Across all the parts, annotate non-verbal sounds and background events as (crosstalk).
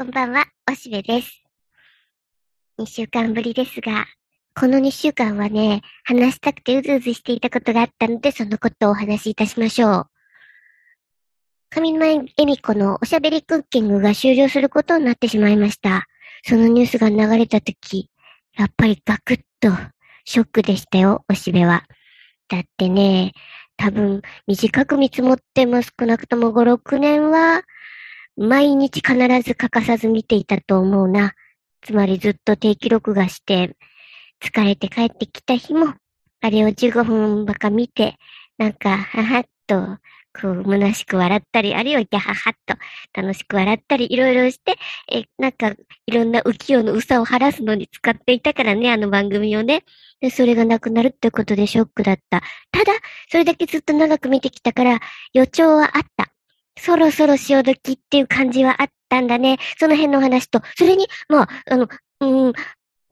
こんばんは、おしべです。2週間ぶりですが、この2週間はね、話したくてうずうずしていたことがあったので、そのことをお話しいたしましょう。上沼恵美子のおしゃべりクッキングが終了することになってしまいました。そのニュースが流れたとき、やっぱりガクッとショックでしたよ、おしべは。だってね、多分短く見積もっても少なくとも5、6年は毎日必ず欠かさず見ていたと思うな。つまりずっと定期録画して、疲れて帰ってきた日も、あれを15分ばか見て、なんか、ははっと、こう、虚しく笑ったり、あるいはギャハハっと楽しく笑ったり、いろいろして、え、なんか、いろんな浮世のうさを晴らすのに使っていたからね、あの番組をね。で、それがなくなるってことでショックだった。ただ、それだけずっと長く見てきたから、予兆はあった。そろそろ潮時っていう感じはあったんだね。その辺の話と、それに、まあ、あの、うん、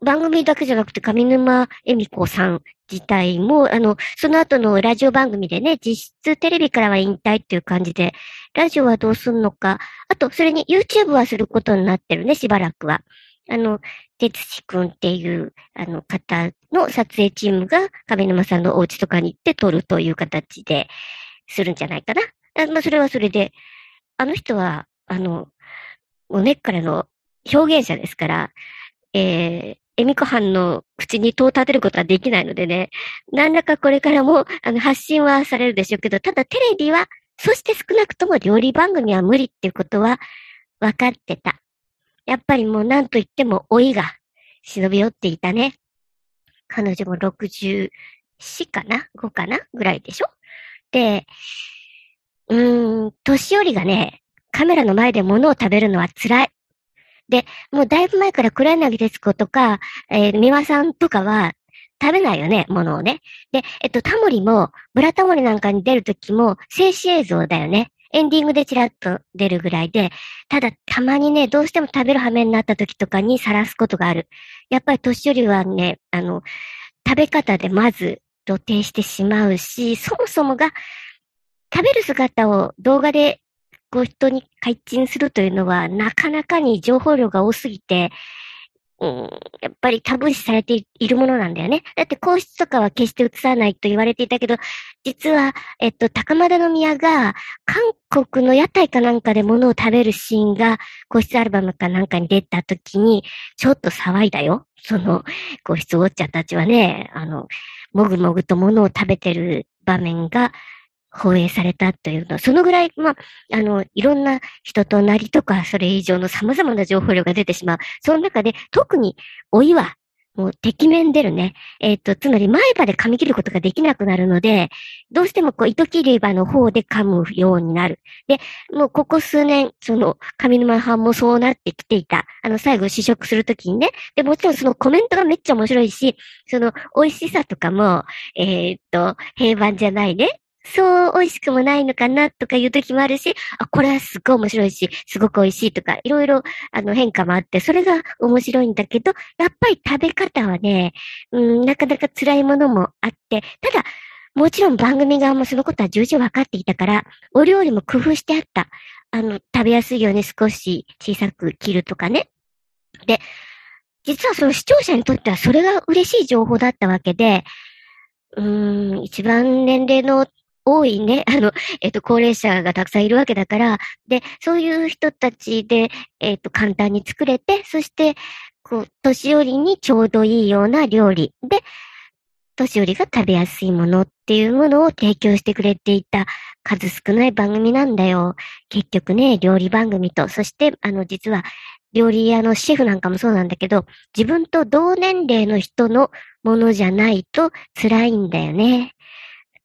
番組だけじゃなくて上沼恵美子さん自体も、あの、その後のラジオ番組でね、実質テレビからは引退っていう感じで、ラジオはどうすんのか、あと、それに YouTube はすることになってるね、しばらくは。あの、哲司くんっていう、あの方の撮影チームが上沼さんのお家とかに行って撮るという形で、するんじゃないかな。まあ、それはそれで、あの人は、あの、もう根っからの表現者ですから、えー、エミコ藩の口に戸を立てることはできないのでね、何らかこれからも、あの、発信はされるでしょうけど、ただテレビは、そして少なくとも料理番組は無理っていうことは分かってた。やっぱりもう何と言っても老いが忍び寄っていたね。彼女も64かな ?5 かな？ぐらいでしょ？で、うーん、年寄りがね、カメラの前で物を食べるのは辛い。で、もうだいぶ前から黒柳徹子とか、えー、三輪さんとかは食べないよね、物をね。で、えっと、タモリも、ブラタモリなんかに出るときも、静止映像だよね。エンディングでチラッと出るぐらいで、ただたまにね、どうしても食べる羽目になった時とかにさらすことがある。やっぱり年寄りはね、あの、食べ方でまず露呈してしまうし、そもそもが食べる姿を動画でこう人に開陳するというのはなかなかに情報量が多すぎて、うん、やっぱりタブー視されているものなんだよね。だって皇室とかは決して映さないと言われていたけど、実は、えっと、高円宮が韓国の屋台かなんかで物を食べるシーンが皇室アルバムかなんかに出た時に、ちょっと騒いだよ。その、皇室ウォッチャーたちはね、あの、もぐもぐと物を食べてる場面が放映されたというのは、そのぐらい、まあ、あの、いろんな人となりとか、それ以上の様々な情報量が出てしまう。その中で、特に、老いは、もう、敵面出るね。えっ、ー、と、つまり前歯で噛み切ることができなくなるので、どうしてもこう、糸切り歯の方で噛むようになる。で、もうここ数年、その、上沼派もそうなってきていた。あの、最後試食するときにね。で、もちろんそのコメントがめっちゃ面白いし、その、美味しさとかも、えっ、ー、と、平板じゃないね。そう美味しくもないのかなとかいう時もあるし、あ、これはすっごい面白いし、すごく美味しいとか、いろいろ、あの、変化もあって、それが面白いんだけど、やっぱり食べ方はね、うん、なかなか辛いものもあって、ただ、もちろん番組側もそのことは重々分かっていたから、お料理も工夫してあった。あの、食べやすいように少し小さく切るとかね。で、実はその視聴者にとってはそれが嬉しい情報だったわけで、うーん、一番年齢の多いね、(laughs) あの、えっ、と、高齢者がたくさんいるわけだから、で、そういう人たちで、えっ、と、簡単に作れて、そして、こう、年寄りにちょうどいいような料理で、年寄りが食べやすいものっていうものを提供してくれていた数少ない番組なんだよ。結局ね、料理番組と、そして、あの、実は、料理屋のシェフなんかもそうなんだけど、自分と同年齢の人のものじゃないと辛いんだよね。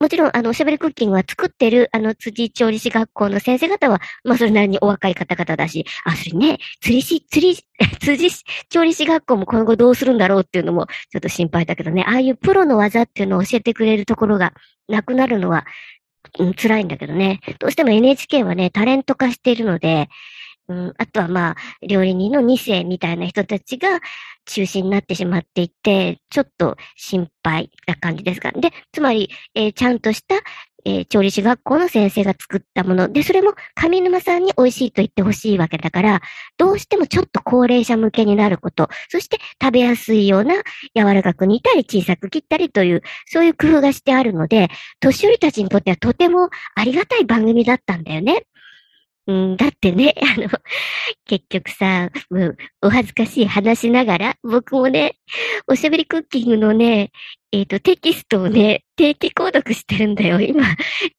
もちろん、あの、おしゃべりクッキングは作ってる、あの、辻調理師学校の先生方は、まあ、それなりにお若い方々だし、あ、それね、釣り師、釣り、(laughs) 辻調理師学校も今後どうするんだろうっていうのも、ちょっと心配だけどね、ああいうプロの技っていうのを教えてくれるところがなくなるのは、うん、辛いんだけどね。どうしても NHK はね、タレント化しているので、うん、あとはまあ、料理人の2世みたいな人たちが中心になってしまっていて、ちょっと心配な感じですが。で、つまり、えー、ちゃんとしたえー、調理師学校の先生が作ったもの。で、それも上沼さんに美味しいと言ってほしいわけだから、どうしてもちょっと高齢者向けになること、そして食べやすいような柔らかく煮たり小さく切ったりという、そういう工夫がしてあるので、年寄りたちにとってはとてもありがたい番組だったんだよね。うん、だってね、(laughs) あの、結局さ、もう、お恥ずかしい話しながら、僕もね、おしゃべりクッキングのね、えっ、ー、と、テキストをね、定期購読してるんだよ。今、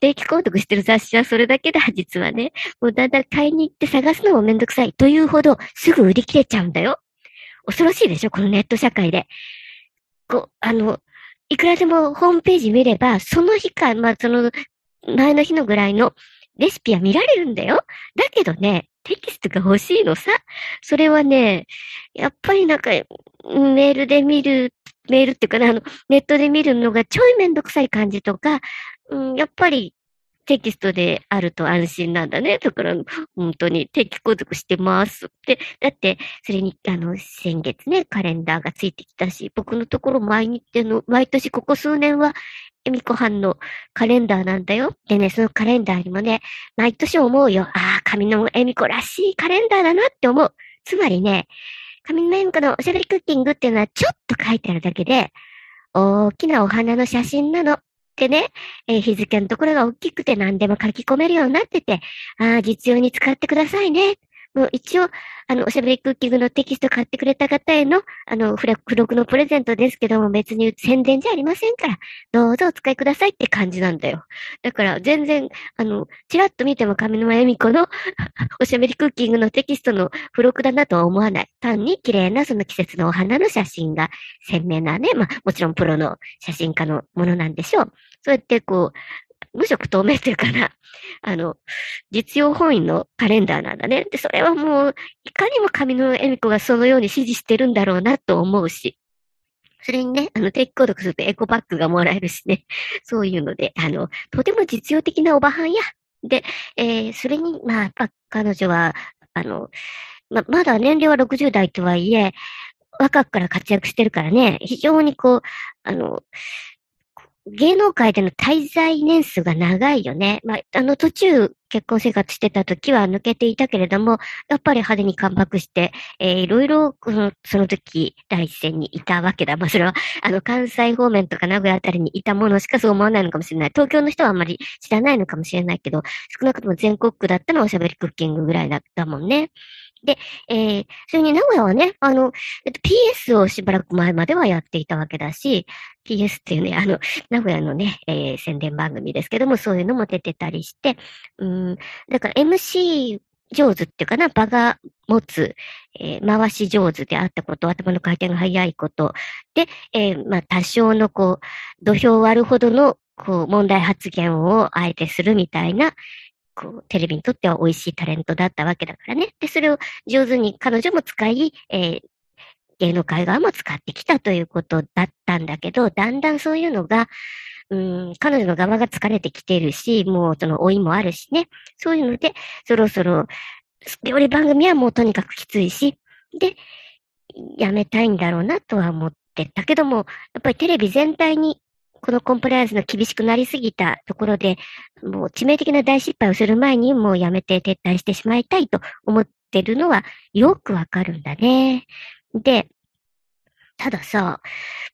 定期購読してる雑誌はそれだけだ、実はね。もうだんだん買いに行って探すのもめんどくさい。というほど、すぐ売り切れちゃうんだよ。恐ろしいでしょこのネット社会で。こう、あの、いくらでもホームページ見れば、その日か、まあ、その、前の日のぐらいのレシピは見られるんだよ。だけどね、テキストが欲しいのさ。それはね、やっぱりなんか、メールで見る、メールっていうかな、あの、ネットで見るのがちょいめんどくさい感じとか、うん、やっぱりテキストであると安心なんだね。だから、本当に定期購読してますって。だって、それに、あの、先月ね、カレンダーがついてきたし、僕のところ毎日の、毎年ここ数年は、エミコンのカレンダーなんだよ。でね、そのカレンダーにもね、毎年思うよ。ああ、神のエミコらしいカレンダーだなって思う。つまりね、神のエミコのおしゃべりクッキングっていうのはちょっと書いてあるだけで、大きなお花の写真なの。てね、えー、日付のところが大きくて何でも書き込めるようになってて、ああ、実用に使ってくださいね。もう一応、あの、おしゃべりクッキングのテキスト買ってくれた方への、あの、付録のプレゼントですけども、別に宣伝じゃありませんから、どうぞお使いくださいって感じなんだよ。だから、全然、あの、ちらっと見ても上沼恵美子の (laughs) おしゃべりクッキングのテキストの付録だなとは思わない。単に綺麗なその季節のお花の写真が鮮明なね、まあ、もちろんプロの写真家のものなんでしょう。そうやってこう、無色透明っていうかな、あの、実用本位のカレンダーなんだね。で、それはもう、いかにも上野恵美子がそのように指示してるんだろうなと思うし。それにね、あの、定期購読するとエコバッグがもらえるしね。そういうので、あの、とても実用的なおばはんや。で、えー、それに、まあ、やっぱ彼女は、あの、ま、まだ年齢は60代とはいえ、若くから活躍してるからね、非常にこう、あの、芸能界での滞在年数が長いよね。まあ、あの途中結婚生活してた時は抜けていたけれども、やっぱり派手に関白して、えー、いろいろ、その時第一線にいたわけだ。まあ、それは、あの、関西方面とか名古屋あたりにいたものしかそう思わないのかもしれない。東京の人はあんまり知らないのかもしれないけど、少なくとも全国区だったのはおしゃべりクッキングぐらいだったもんね。で、えー、それに名古屋はね、あの、えっと、PS をしばらく前まではやっていたわけだし、PS っていうね、あの、名古屋のね、えー、宣伝番組ですけども、そういうのも出てたりして、うん、だから MC 上手っていうかな、場が持つ、えー、回し上手であったこと、頭の回転が速いこと、で、えー、まあ、多少のこう、土俵を割るほどの、こう、問題発言をあえてするみたいな、こう、テレビにとっては美味しいタレントだったわけだからね。で、それを上手に彼女も使い、えー、芸能界側も使ってきたということだったんだけど、だんだんそういうのが、うん、彼女の側が疲れてきてるし、もうその老いもあるしね。そういうので、そろそろ、料理番組はもうとにかくきついし、で、やめたいんだろうなとは思ってたけども、やっぱりテレビ全体にこのコンプライアンスの厳しくなりすぎたところで、もう致命的な大失敗をする前にもうやめて撤退してしまいたいと思ってるのはよくわかるんだね。で、たださ、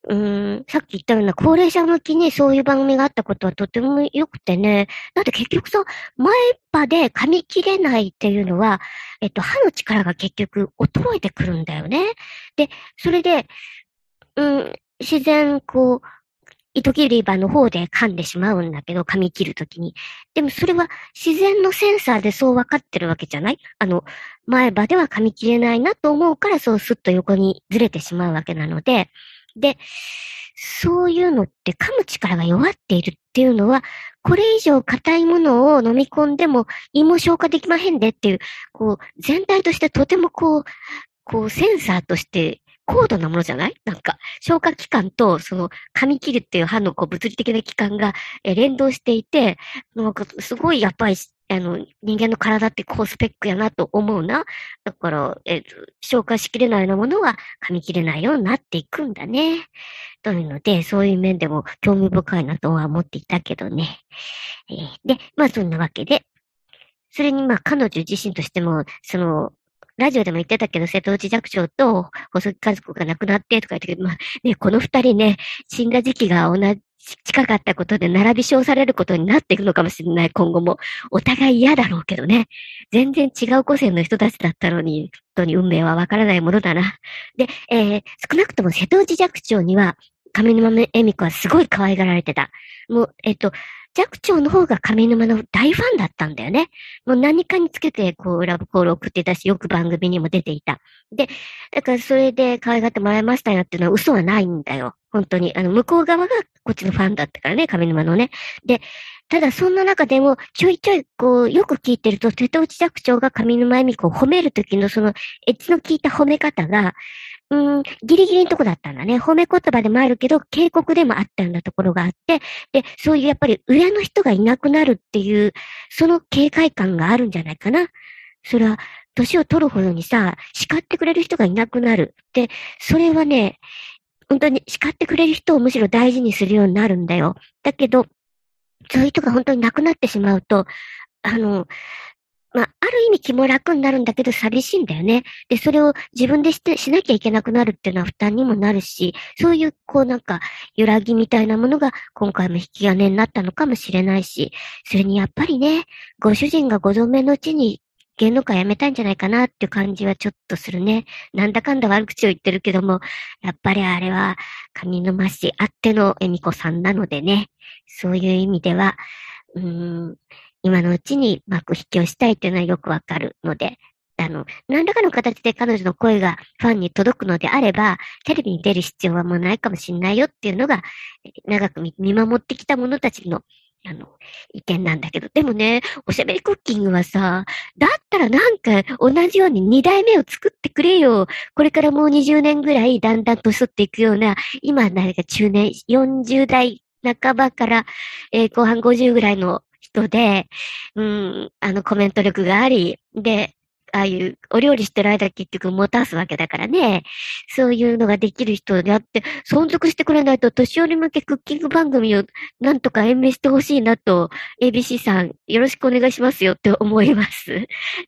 うーん、さっき言ったような高齢者向きにそういう番組があったことはとても良くてね。だって結局さ、前歯で噛み切れないっていうのは、えっと、歯の力が結局衰えてくるんだよね。で、それで、うん、自然、こう、糸切り刃の方で噛んでしまうんだけど、噛み切るときに。でもそれは自然のセンサーでそう分かってるわけじゃない？あの、前歯では噛み切れないなと思うからそうスッと横にずれてしまうわけなので、で、そういうのって噛む力が弱っているっていうのは、これ以上硬いものを飲み込んでも胃も消化できまへんでっていう、こう、全体としてとてもこう、こう、センサーとして高度なものじゃない？なんか、消化器官と、その、噛み切るっていう歯のこう物理的な器官が、え連動していて、なんか、すごいやっぱり、あの、人間の体って高スペックやなと思うな。だから、えっ、と、消化しきれないようなものは噛み切れないようになっていくんだね。というので、そういう面でも興味深いなとは思っていたけどね。えー、で、まあそんなわけで、それにまあ彼女自身としても、その、ラジオでも言ってたけど、瀬戸内寂聴と細木和子が亡くなってとか言ってけど、まあね、この二人ね、死んだ時期が同じ、近かったことで並び称されることになっていくのかもしれない、今後も。お互い嫌だろうけどね。全然違う個性の人たちだったのに、本当に運命はわからないものだな。で、えー、少なくとも瀬戸内寂聴には、上沼恵美子はすごい可愛がられてた。もう、えっと、寂聴の方が上沼の大ファンだったんだよね。もう何かにつけて、こう、ラブコール送ってたし、よく番組にも出ていた。で、だからそれで可愛がってもらいましたよっていうのは嘘はないんだよ。本当に。あの、向こう側がこっちのファンだったからね、上沼のね。で、ただそんな中でも、ちょいちょい、こう、よく聞いてると、瀬戸内寂聴が上沼恵美子を褒めるときのその、エッジの効いた褒め方が、うん、ギリギリのとこだったんだね。褒め言葉でもあるけど、警告でもあったようなところがあって、で、そういうやっぱり上の人がいなくなるっていう、その警戒感があるんじゃないかな。それは、年を取るほどにさ、叱ってくれる人がいなくなる。で、それはね、本当に叱ってくれる人をむしろ大事にするようになるんだよ。だけど、そういう人が本当に亡くなってしまうと、あの、まあ、ある意味気も楽になるんだけど寂しいんだよね。で、それを自分でして、しなきゃいけなくなるっていうのは負担にもなるし、そういう、こうなんか、揺らぎみたいなものが今回も引き金になったのかもしれないし、それにやっぱりね、ご主人がご存命のうちに芸能界辞めたいんじゃないかなっていう感じはちょっとするね。なんだかんだ悪口を言ってるけども、やっぱりあれは上沼市あっての恵美子さんなのでね、そういう意味では、うーん、今のうちに幕引きをしたいっていうのはよくわかるので、あの、何らかの形で彼女の声がファンに届くのであれば、テレビに出る必要はもうないかもしれないよっていうのが、長く見守ってきた者たちの、あの、意見なんだけど。でもね、おしゃべりクッキングはさ、だったらなんか同じように二代目を作ってくれよ。これからもう20年ぐらいだんだん年取っていくような、今誰か中年、40代半ばから、えー、後半50ぐらいの人で、うん、あのコメント力があり、で、ああいうお料理してる間結局持たすわけだからね。そういうのができる人であって、存続してくれないと年寄り向けクッキング番組をなんとか延命してほしいなと、ABC さんよろしくお願いしますよって思います。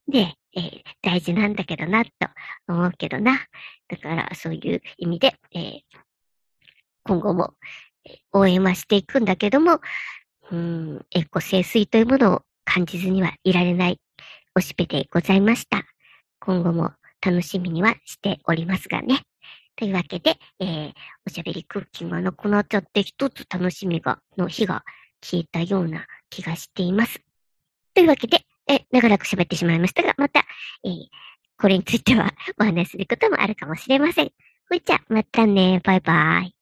で、(laughs) えー、大事なんだけどなと思うけどな。だからそういう意味で、えー、今後も応援はしていくんだけども、うん、エコ清水というものを感じずにはいられないおしべでございました。今後も楽しみにはしておりますがね。というわけで、えー、おしゃべりクッキングがなくなっちゃって一つ楽しみが、の日が消えたような気がしています。というわけで、え、長らく喋ってしまいましたが、また、えー、これについてはお話しすることもあるかもしれません。ほいじゃ、またね。バイバイ。